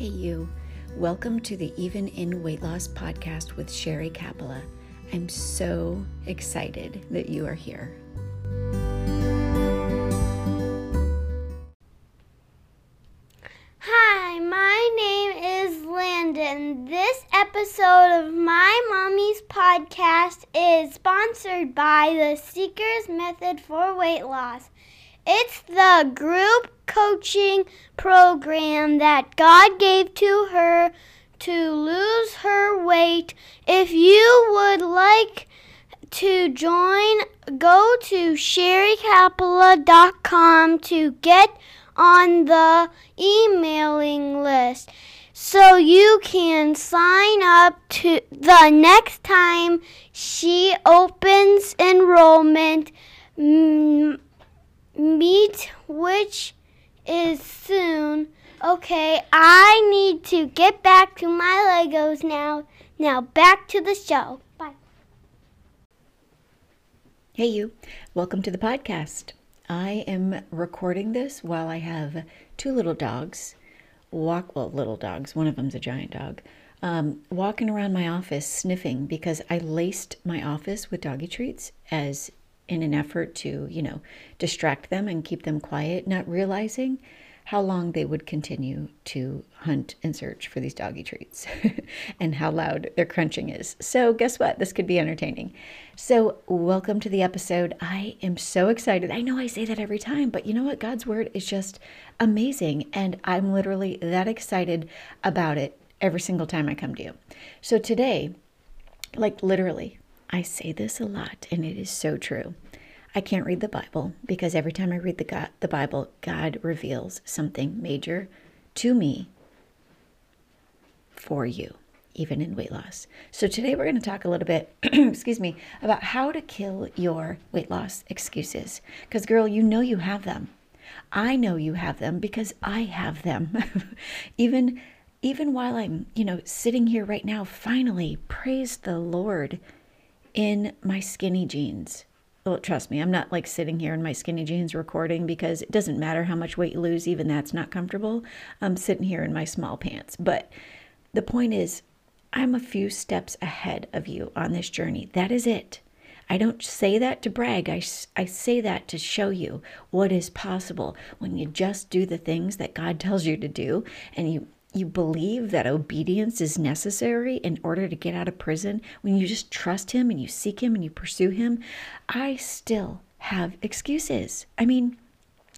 Hey, you. Welcome to the Even in Weight Loss podcast with Sherry Capella. I'm so excited that you are here. Hi, my name is Landon. This episode of My Mommy's podcast is sponsored by the Seekers Method for Weight Loss. It's the group coaching program that God gave to her to lose her weight. If you would like to join, go to sherrycapella.com to get on the emailing list so you can sign up to the next time she opens enrollment. Mm, meet which is soon. Okay, I need to get back to my Legos now. Now back to the show. Bye. Hey, you. Welcome to the podcast. I am recording this while I have two little dogs walk, well, little dogs, one of them's a giant dog, um, walking around my office sniffing because I laced my office with doggy treats as in an effort to, you know, distract them and keep them quiet, not realizing how long they would continue to hunt and search for these doggy treats and how loud their crunching is. So, guess what? This could be entertaining. So, welcome to the episode. I am so excited. I know I say that every time, but you know what? God's word is just amazing. And I'm literally that excited about it every single time I come to you. So, today, like literally, I say this a lot, and it is so true. I can't read the Bible because every time I read the, God, the Bible, God reveals something major to me for you, even in weight loss. So today we're going to talk a little bit, excuse me, about how to kill your weight loss excuses. Because, girl, you know you have them. I know you have them because I have them. even even while I'm, you know, sitting here right now, finally, praise the Lord in my skinny jeans. Well, trust me, I'm not like sitting here in my skinny jeans recording because it doesn't matter how much weight you lose, even that's not comfortable. I'm sitting here in my small pants. But the point is, I'm a few steps ahead of you on this journey. That is it. I don't say that to brag. I, I say that to show you what is possible when you just do the things that God tells you to do and you you believe that obedience is necessary in order to get out of prison, when you just trust Him and you seek Him and you pursue Him, I still have excuses. I mean,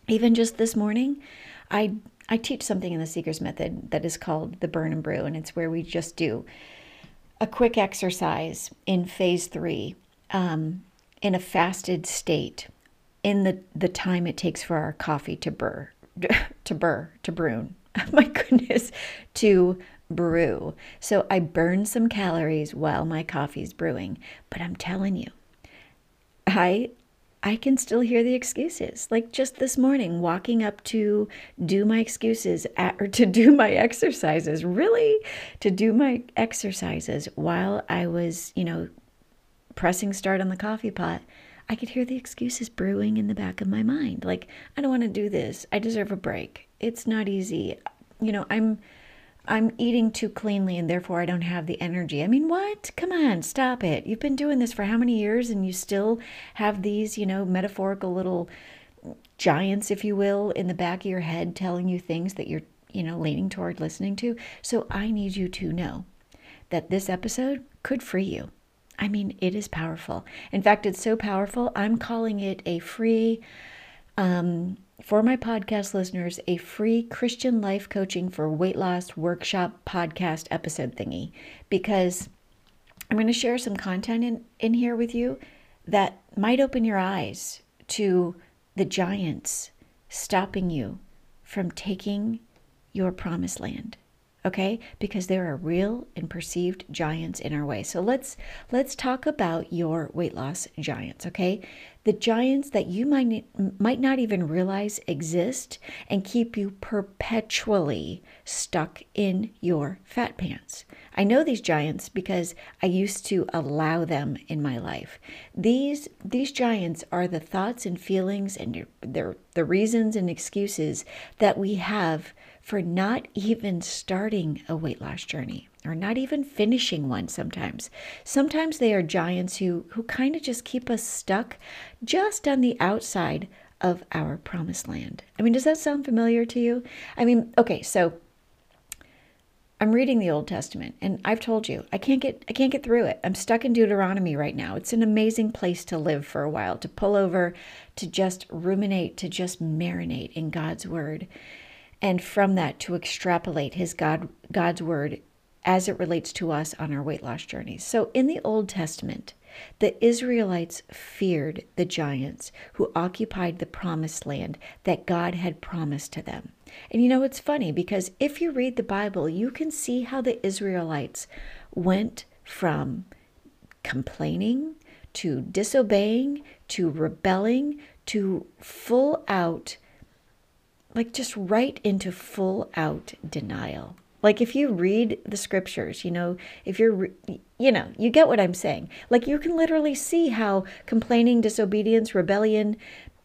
even just this morning, I I teach something in the Seekers Method that is called the Burn and Brew, and it's where we just do a quick exercise in phase three um, in a fasted state in the, the time it takes for our coffee to burr, to burr, to brew, my goodness, to brew. So I burn some calories while my coffee's brewing, but I'm telling you, I I can still hear the excuses. Like just this morning, walking up to do my excuses at, or to do my exercises, really to do my exercises while I was, you know, pressing start on the coffee pot. I could hear the excuses brewing in the back of my mind. Like, I don't want to do this. I deserve a break. It's not easy. You know, I'm I'm eating too cleanly and therefore I don't have the energy. I mean, what? Come on, stop it. You've been doing this for how many years and you still have these, you know, metaphorical little giants, if you will, in the back of your head telling you things that you're, you know, leaning toward listening to. So I need you to know that this episode could free you. I mean, it is powerful. In fact, it's so powerful, I'm calling it a free um, for my podcast listeners a free Christian life coaching for weight loss workshop podcast episode thingy. Because I'm going to share some content in, in here with you that might open your eyes to the giants stopping you from taking your promised land okay? Because there are real and perceived giants in our way. So let's let's talk about your weight loss giants okay? The giants that you might might not even realize exist and keep you perpetually stuck in your fat pants. I know these giants because i used to allow them in my life. These these giants are the thoughts and feelings and they're the reasons and excuses that we have for not even starting a weight loss journey or not even finishing one sometimes. Sometimes they are giants who, who kind of just keep us stuck just on the outside of our promised land. I mean, does that sound familiar to you? I mean, okay, so I'm reading the Old Testament and I've told you I can't get I can't get through it. I'm stuck in Deuteronomy right now. It's an amazing place to live for a while, to pull over, to just ruminate, to just marinate in God's word. And from that to extrapolate his God God's word as it relates to us on our weight loss journeys. So in the Old Testament, the Israelites feared the giants who occupied the promised land that God had promised to them. And you know, it's funny because if you read the Bible, you can see how the Israelites went from complaining to disobeying to rebelling to full out, like just right into full out denial. Like if you read the scriptures, you know, if you're, you know, you get what I'm saying. Like you can literally see how complaining, disobedience, rebellion,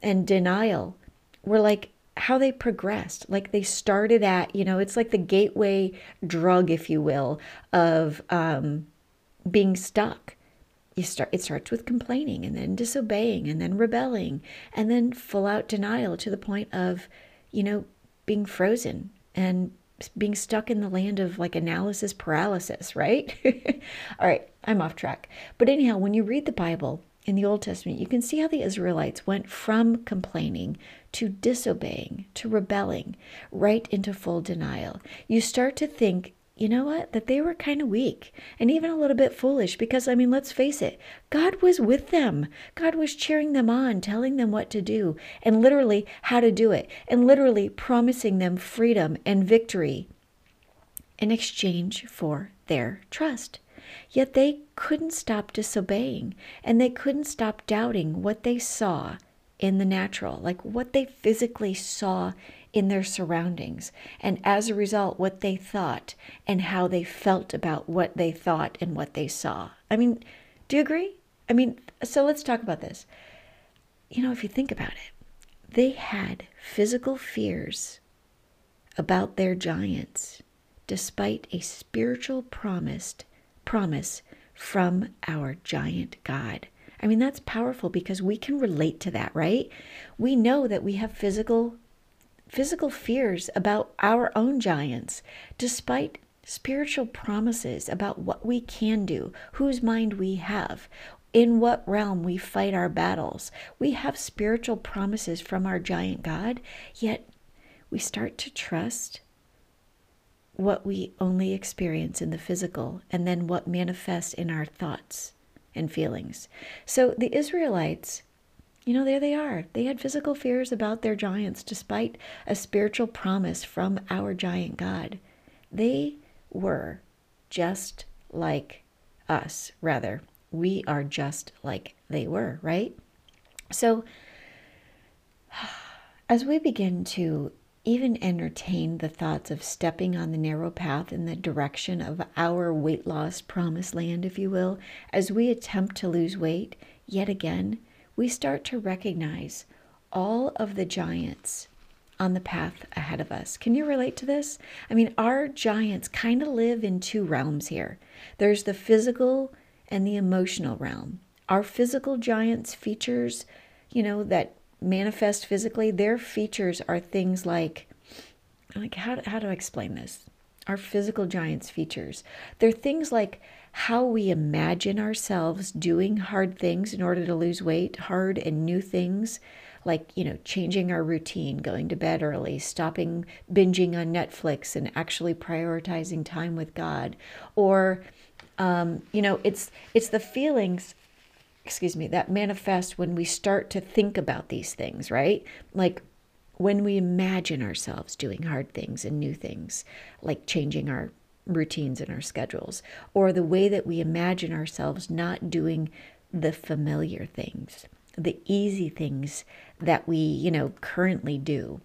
and denial were like how they progressed. Like they started at, you know, it's like the gateway drug, if you will, of um, being stuck. You start. It starts with complaining, and then disobeying, and then rebelling, and then full out denial to the point of, you know, being frozen and being stuck in the land of like analysis paralysis, right? All right, I'm off track. But anyhow, when you read the Bible in the Old Testament, you can see how the Israelites went from complaining to disobeying to rebelling right into full denial. You start to think you know what? That they were kind of weak and even a little bit foolish because, I mean, let's face it, God was with them. God was cheering them on, telling them what to do and literally how to do it, and literally promising them freedom and victory in exchange for their trust. Yet they couldn't stop disobeying and they couldn't stop doubting what they saw in the natural, like what they physically saw in their surroundings, and as a result, what they thought and how they felt about what they thought and what they saw. I mean, do you agree? I mean, so let's talk about this. You know, if you think about it, they had physical fears about their giants despite a spiritual promised promise from our giant God. I mean, that's powerful because we can relate to that, right? We know that we have physical physical fears about our own giants, despite spiritual promises about what we can do, whose mind we have, in what realm we fight our battles. We have spiritual promises from our giant God, yet we start to trust what we only experience in the physical and then what manifests in our thoughts and feelings. So the Israelites you know, there they are. They had physical fears about their giants despite a spiritual promise from our giant God. They were just like us, rather. We are just like they were, right? So, as we begin to even entertain the thoughts of stepping on the narrow path in the direction of our weight loss promised land, if you will, as we attempt to lose weight, yet again, we start to recognize all of the giants on the path ahead of us. Can you relate to this? I mean, our giants kind of live in two realms here there's the physical and the emotional realm. Our physical giants' features, you know, that manifest physically, their features are things like, like how, how do I explain this? Our physical giants' features. They're things like how we imagine ourselves doing hard things in order to lose weight, hard and new things like, you know, changing our routine, going to bed early, stopping binging on Netflix and actually prioritizing time with God. Or, um, you know, it's it's the feelings excuse me, that manifest when we start to think about these things, right? Like when we imagine ourselves doing hard things and new things, like changing our routines in our schedules, or the way that we imagine ourselves not doing the familiar things, the easy things that we, you know, currently do.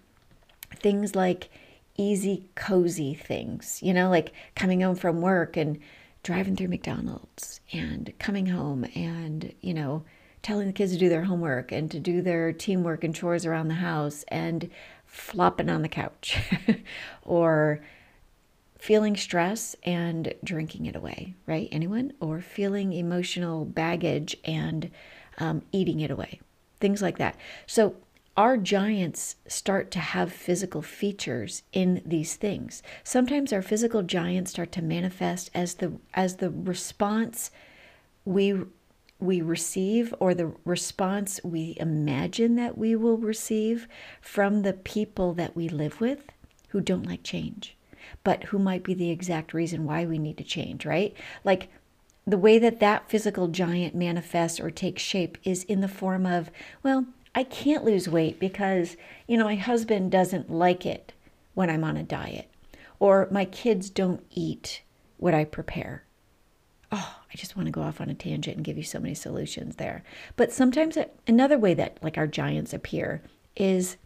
Things like easy, cozy things, you know, like coming home from work and driving through McDonald's and coming home and, you know, telling the kids to do their homework and to do their teamwork and chores around the house and flopping on the couch or feeling stress and drinking it away, right? Anyone? Or feeling emotional baggage and um, eating it away, things like that. So, our giants start to have physical features in these things. Sometimes our physical giants start to manifest as the as the response we we receive or the response we imagine that we will receive from the people that we live with who don't like change, but who might be the exact reason why we need to change, right? Like the way that that physical giant manifests or takes shape is in the form of, well, I can't lose weight because, you know, my husband doesn't like it when I'm on a diet, or my kids don't eat what I prepare. Oh, I just want to go off on a tangent and give you so many solutions there. But sometimes another way that like our giants appear is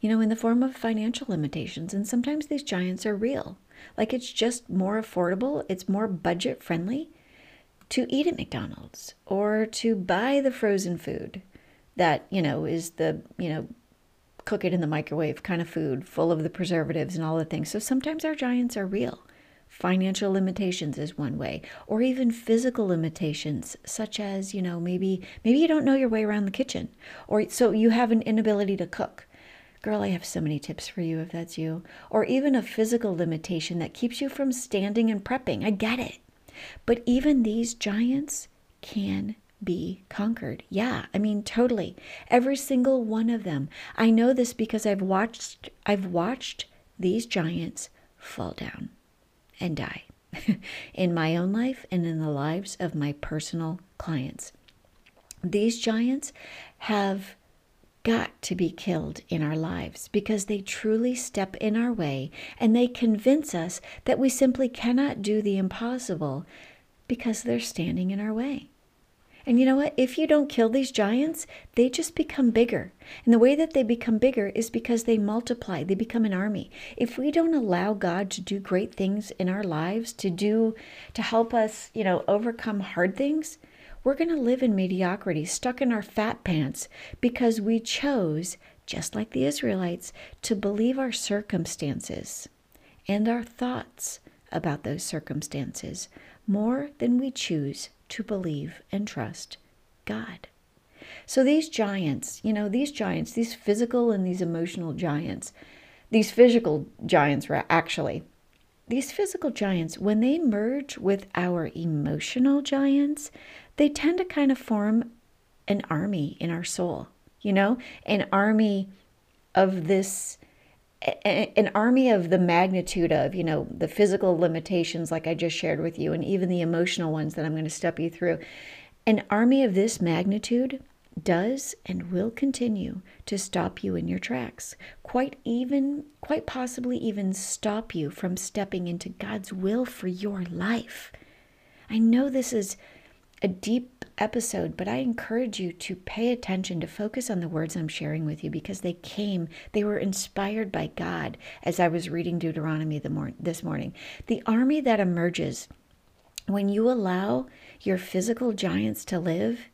you know, in the form of financial limitations. And sometimes these giants are real. Like it's just more affordable, it's more budget friendly to eat at McDonald's or to buy the frozen food that, you know, is the, you know, cook it in the microwave kind of food full of the preservatives and all the things. So sometimes our giants are real. Financial limitations is one way, or even physical limitations, such as, you know, maybe maybe you don't know your way around the kitchen, or so you have an inability to cook. Girl, I have so many tips for you if that's you. Or even a physical limitation that keeps you from standing and prepping. I get it. But even these giants can be conquered. Yeah, I mean totally. Every single one of them. I know this because I've watched I've watched these giants fall down and die in my own life and in the lives of my personal clients. These giants have got to be killed in our lives because they truly step in our way and they convince us that we simply cannot do the impossible because they're standing in our way. And you know what? If you don't kill these giants, they just become bigger. And the way that they become bigger is because they multiply, they become an army. If we don't allow God to do great things in our lives, to do to help us, you know, overcome hard things, we're going to live in mediocrity, stuck in our fat pants, because we chose, just like the Israelites, to believe our circumstances and our thoughts about those circumstances more than we choose to believe and trust God. So these giants, you know, these giants, these physical and these emotional giants, these physical giants, were actually, these physical giants, when they merge with our emotional giants, they tend to kind of form an army in our soul, you know, an army of this an army of the magnitude of you know the physical limitations like i just shared with you and even the emotional ones that i'm going to step you through. An army of this magnitude does and will continue to stop you in your tracks quite even quite possibly even stop you from stepping into god's will for your life i know this is a deep episode, but I encourage you to pay attention to focus on the words I'm sharing with you because they came, they were inspired by God as I was reading Deuteronomy the mor- this morning. The army that emerges when you allow your physical giants to live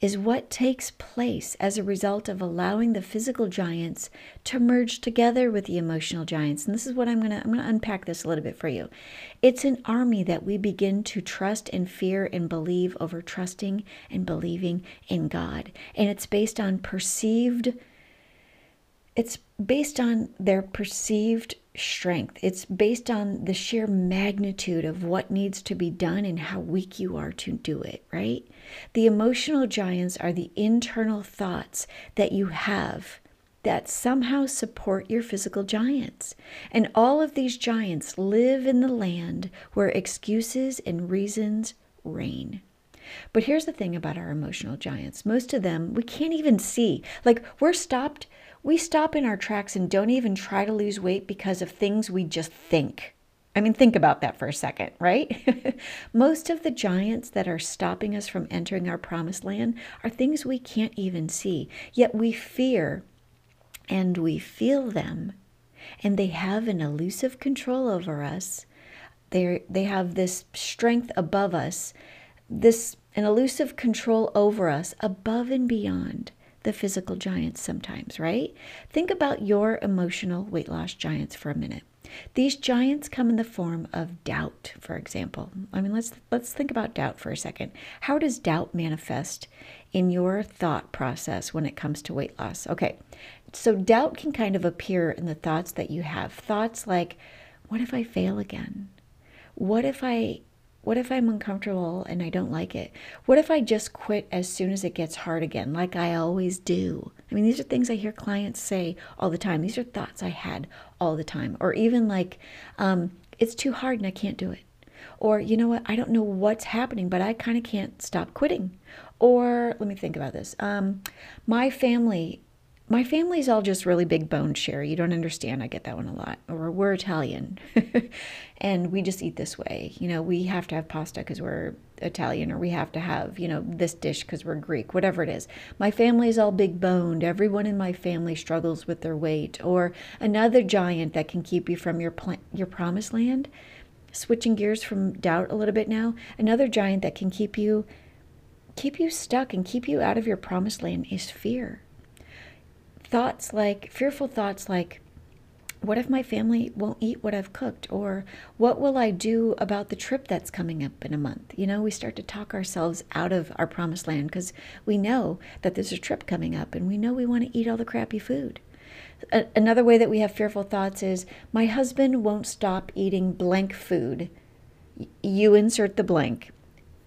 is what takes place as a result of allowing the physical giants to merge together with the emotional giants. And this is what I'm going to I'm going to unpack this a little bit for you. It's an army that we begin to trust and fear and believe over trusting and believing in God. And it's based on perceived it's based on their perceived strength. It's based on the sheer magnitude of what needs to be done and how weak you are to do it, right? The emotional giants are the internal thoughts that you have that somehow support your physical giants. And all of these giants live in the land where excuses and reasons reign. But here's the thing about our emotional giants most of them we can't even see. Like, we're stopped we stop in our tracks and don't even try to lose weight because of things we just think. I mean, think about that for a second, right? Most of the giants that are stopping us from entering our promised land are things we can't even see, yet we fear and we feel them, and they have an elusive control over us. They they have this strength above us, this an elusive control over us above and beyond the physical giants sometimes, right? Think about your emotional weight loss giants for a minute. These giants come in the form of doubt, for example. I mean, let's let's think about doubt for a second. How does doubt manifest in your thought process when it comes to weight loss? Okay. So doubt can kind of appear in the thoughts that you have. Thoughts like, what if I fail again? What if I what if I'm uncomfortable and I don't like it? What if I just quit as soon as it gets hard again, like I always do? I mean, these are things I hear clients say all the time. These are thoughts I had all the time. Or even like, um, it's too hard and I can't do it. Or, you know what, I don't know what's happening, but I kind of can't stop quitting. Or, let me think about this. Um, my family my family's all just really big bone share. You don't understand. I get that one a lot. Or we're Italian and we just eat this way. You know, we have to have pasta because we're Italian, or we have to have, you know, this dish because we're Greek, whatever it is. My family's all big boned. Everyone in my family struggles with their weight. Or another giant that can keep you from your, pl- your promised land. Switching gears from doubt a little bit now. Another giant that can keep you keep you stuck and keep you out of your promised land is fear thoughts like fearful thoughts like what if my family won't eat what I've cooked? Or what will I do about the trip that's coming up in a month? You know, we start to talk ourselves out of our promised land because we know that there's a trip coming up and we know we want to eat all the crappy food. A- another way that we have fearful thoughts is my husband won't stop eating blank food. You insert the blank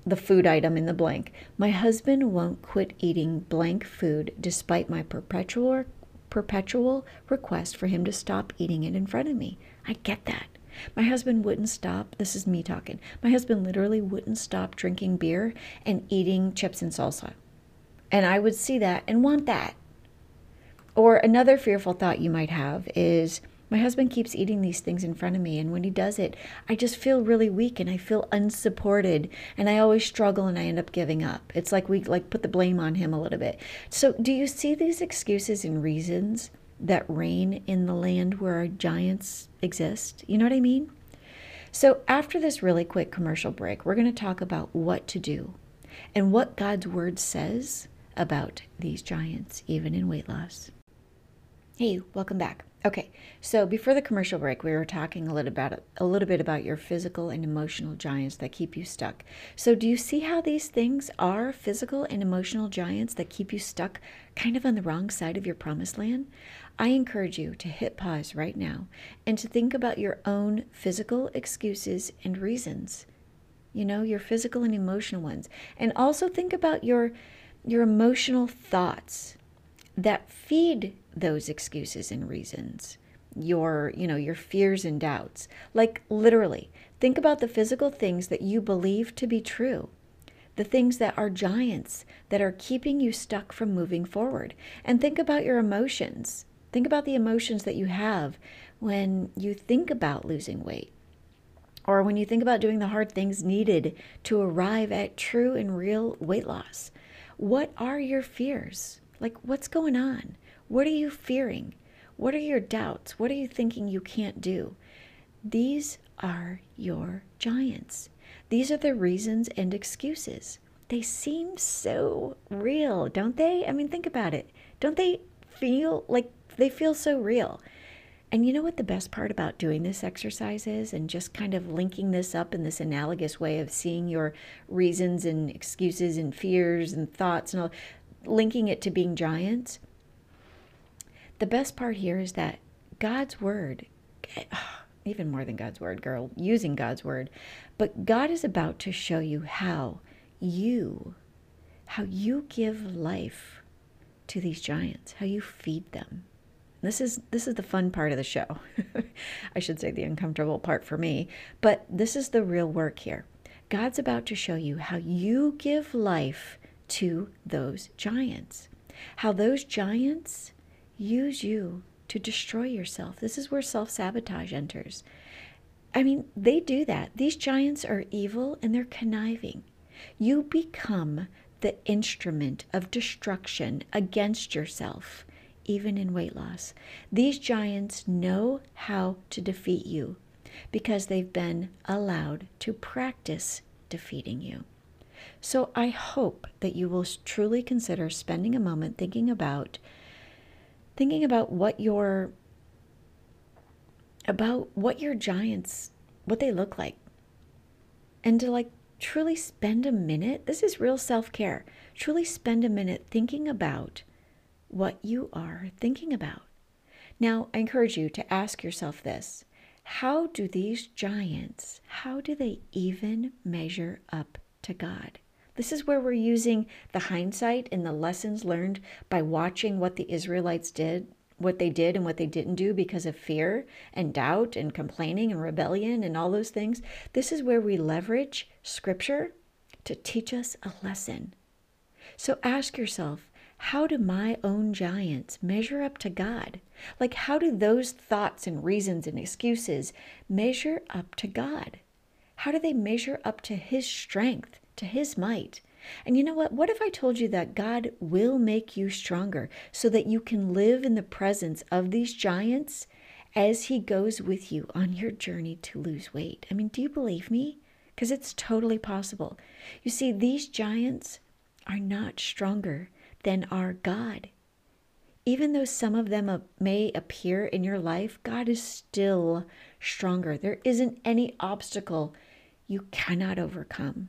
the food item in the blank. My husband won't quit eating blank food despite my perpetual perpetual request for him to stop eating it in front of me. I get that. My husband wouldn't stop. This is me talking. My husband literally wouldn't stop drinking beer and eating chips and salsa. And I would see that and want that. Or another fearful thought you might have is my husband keeps eating these things in front of me, and when he does it, I just feel really weak and I feel unsupported, and I always struggle and I end up giving up. It's like we like put the blame on him a little bit. So, do you see these excuses and reasons that reign in the land where our giants exist? You know what I mean? So, after this really quick commercial break, we're going to talk about what to do and what God's word says about these giants, even in weight loss. Hey, welcome back. Okay, so before the commercial break, we were talking a little about a little bit about your physical and emotional giants that keep you stuck. So, do you see how these things are physical and emotional giants that keep you stuck, kind of on the wrong side of your promised land? I encourage you to hit pause right now and to think about your own physical excuses and reasons. You know, your physical and emotional ones, and also think about your your emotional thoughts that feed those excuses and reasons your you know your fears and doubts. Like literally think about the physical things that you believe to be true. The things that are giants that are keeping you stuck from moving forward. And think about your emotions. Think about the emotions that you have when you think about losing weight or when you think about doing the hard things needed to arrive at true and real weight loss. What are your fears like what's going on what are you fearing? What are your doubts? What are you thinking you can't do? These are your giants. These are the reasons and excuses. They seem so real, don't they? I mean, think about it. Don't they feel like they feel so real? And you know what the best part about doing this exercise is, and just kind of linking this up in this analogous way of seeing your reasons and excuses and fears and thoughts and all, linking it to being giants? the best part here is that God's word, even more than God's word, girl, using God's word, but God is about to show you how you, how you give life to these giants, how you feed them. This is this is the fun part of the show. I should say the uncomfortable part for me, but this is the real work here. God's about to show you how you give life to those giants. How those giants use you to destroy yourself. This is where self sabotage enters. I mean, they do that. These giants are evil and they're conniving. You become the instrument of destruction against yourself, even in weight loss. These giants know how to defeat you because they've been allowed to practice defeating you. So I hope that you will truly consider spending a moment thinking about thinking about what your about what your giants what they look like. And to like truly spend a minute, this is real self-care. Truly spend a minute thinking about what you are thinking about. Now, I encourage you to ask yourself this how do these giants, how do they even measure up to God? This is where we're using the hindsight and the lessons learned by watching what the Israelites did, what they did and what they didn't do because of fear and doubt and complaining and rebellion and all those things. This is where we leverage scripture to teach us a lesson. So ask yourself, how do my own giants measure up to God? Like, how do those thoughts and reasons and excuses measure up to God? How do they measure up to His strength, to His might? And you know what? What if I told you that God will make you stronger so that you can live in the presence of these giants as He goes with you on your journey to lose weight? I mean, do you believe me? Because it's totally possible. You see, these giants are not stronger than our God. Even though some of them may appear in your life, God is still stronger. There isn't any obstacle you cannot overcome.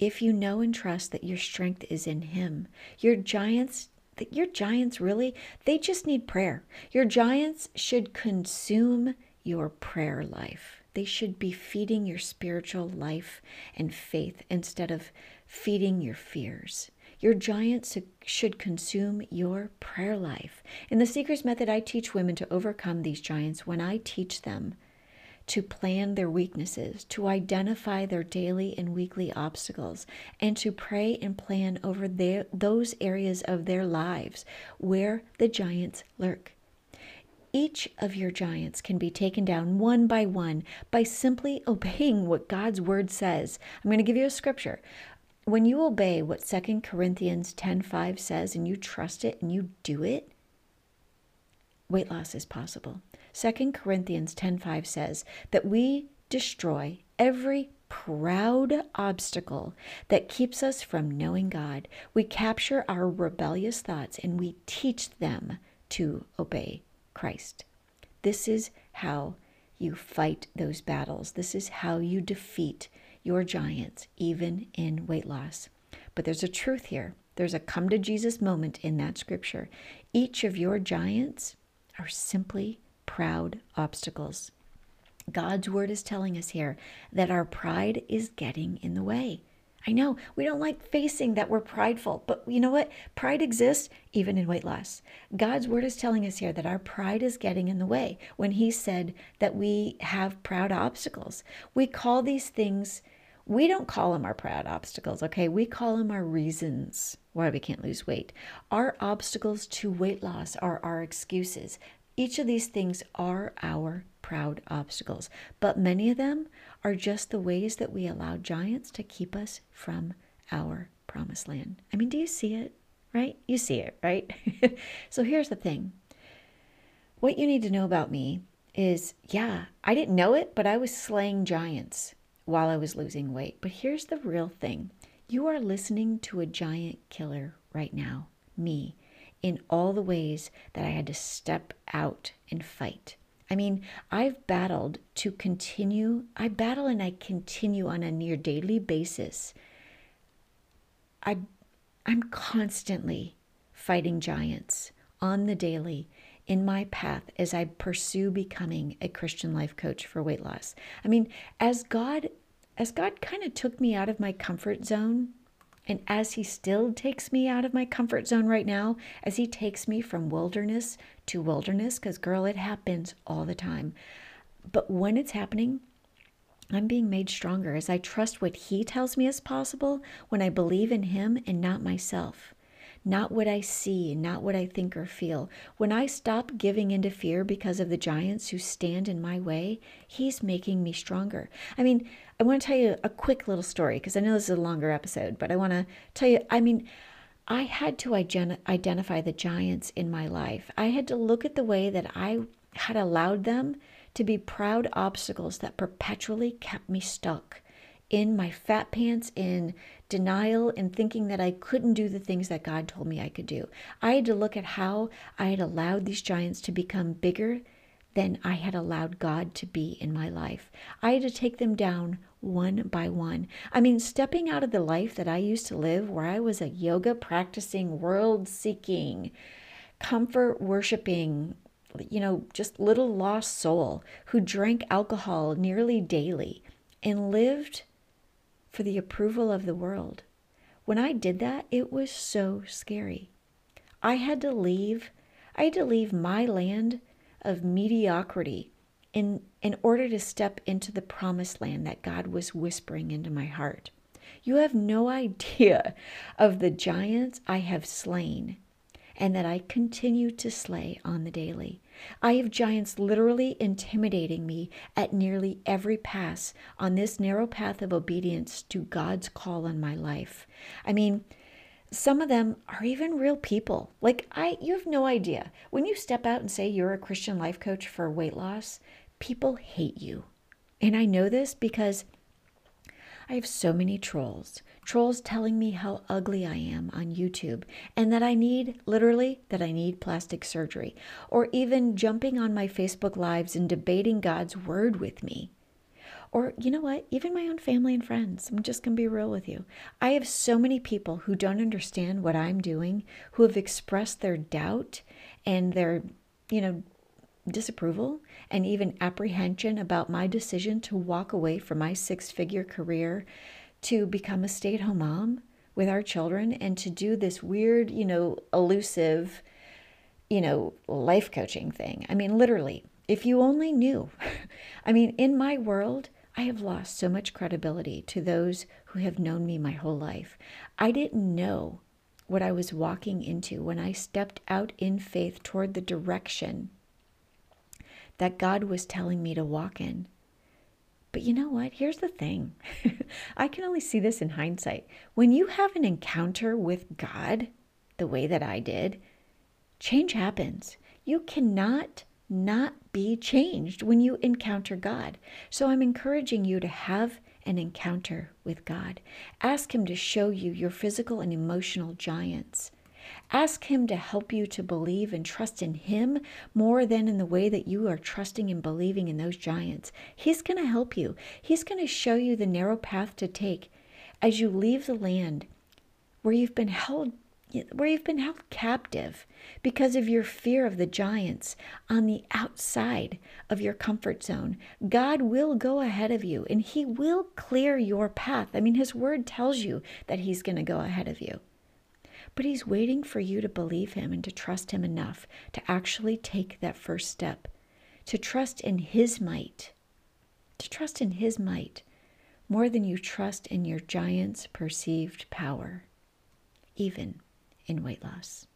If you know and trust that your strength is in Him, your giants, that your giants really, they just need prayer. Your giants should consume your prayer life. They should be feeding your spiritual life and faith instead of feeding your fears. Your giants should consume your prayer life. In the Seekers Method, I teach women to overcome these giants when I teach them to plan their weaknesses, to identify their daily and weekly obstacles, and to pray and plan over their, those areas of their lives where the giants lurk. Each of your giants can be taken down one by one by simply obeying what God's word says. I'm going to give you a scripture when you obey what 2 Corinthians 10:5 says and you trust it and you do it, weight loss is possible. 2 Corinthians 10:5 says that we destroy every proud obstacle that keeps us from knowing God. We capture our rebellious thoughts and we teach them to obey Christ. This is how you fight those battles. This is how you defeat your giants, even in weight loss. But there's a truth here. There's a come to Jesus moment in that scripture. Each of your giants are simply proud obstacles. God's word is telling us here that our pride is getting in the way. I know we don't like facing that we're prideful, but you know what? Pride exists even in weight loss. God's word is telling us here that our pride is getting in the way when He said that we have proud obstacles. We call these things we don't call them our proud obstacles, okay? We call them our reasons why we can't lose weight. Our obstacles to weight loss are our excuses. Each of these things are our proud obstacles, but many of them are just the ways that we allow giants to keep us from our promised land. I mean, do you see it? Right? You see it, right? so here's the thing what you need to know about me is yeah, I didn't know it, but I was slaying giants while I was losing weight. But here's the real thing you are listening to a giant killer right now, me, in all the ways that I had to step out and fight. I mean, I've battled to continue, I battle and I continue on a near daily basis. I, I'm constantly fighting giants on the daily in my path as I pursue becoming a Christian life coach for weight loss. I mean, as God as God kind of took me out of my comfort zone, and as He still takes me out of my comfort zone right now, as He takes me from wilderness to wilderness, because girl, it happens all the time. But when it's happening, I'm being made stronger as I trust what He tells me is possible when I believe in Him and not myself not what I see, not what I think or feel. When I stop giving into fear because of the giants who stand in my way, He's making me stronger. I mean, I want to tell you a quick little story because I know this is a longer episode, but I want to tell you, I mean, I had to identify the giants in my life. I had to look at the way that I had allowed them to be proud obstacles that perpetually kept me stuck in my fat pants in denial and thinking that I couldn't do the things that God told me I could do. I had to look at how I had allowed these giants to become bigger than I had allowed God to be in my life. I had to take them down one by one. I mean, stepping out of the life that I used to live, where I was a yoga practicing, world seeking, comfort worshiping, you know, just little lost soul who drank alcohol nearly daily and lived for the approval of the world. When I did that, it was so scary. I had to leave. I had to leave my land of mediocrity in, in order to step into the promised land that God was whispering into my heart. You have no idea of the giants I have slain and that I continue to slay on the daily. I have giants literally intimidating me at nearly every pass on this narrow path of obedience to God's call on my life. I mean, some of them are even real people. Like I you have no idea. When you step out and say you're a Christian life coach for weight loss, people hate you. And I know this because I have so many trolls. Trolls telling me how ugly I am on YouTube and that I need, literally, that I need plastic surgery. Or even jumping on my Facebook Lives and debating God's word with me. Or, you know what? Even my own family and friends. I'm just going to be real with you. I have so many people who don't understand what I'm doing, who have expressed their doubt and their, you know, disapproval and even apprehension about my decision to walk away from my six figure career to become a stay at home mom with our children and to do this weird, you know, elusive, you know, life coaching thing. I mean, literally, if you only knew. I mean, in my world, I have lost so much credibility to those who have known me my whole life. I didn't know what I was walking into when I stepped out in faith toward the direction that God was telling me to walk in. But you know what? Here's the thing I can only see this in hindsight. When you have an encounter with God, the way that I did, change happens. You cannot not be changed when you encounter God. So I'm encouraging you to have an encounter with God. Ask Him to show you your physical and emotional giants. Ask Him to help you to believe and trust in Him more than in the way that you are trusting and believing in those giants. He's going to help you, He's going to show you the narrow path to take as you leave the land where you've been held where you've been held captive because of your fear of the giants on the outside of your comfort zone. God will go ahead of you and He will clear your path. I mean, His word tells you that He's going to go ahead of you. But He's waiting for you to believe Him and to trust Him enough to actually take that first step, to trust in His might, to trust in His might more than you trust in your giant's perceived power, even in weight loss.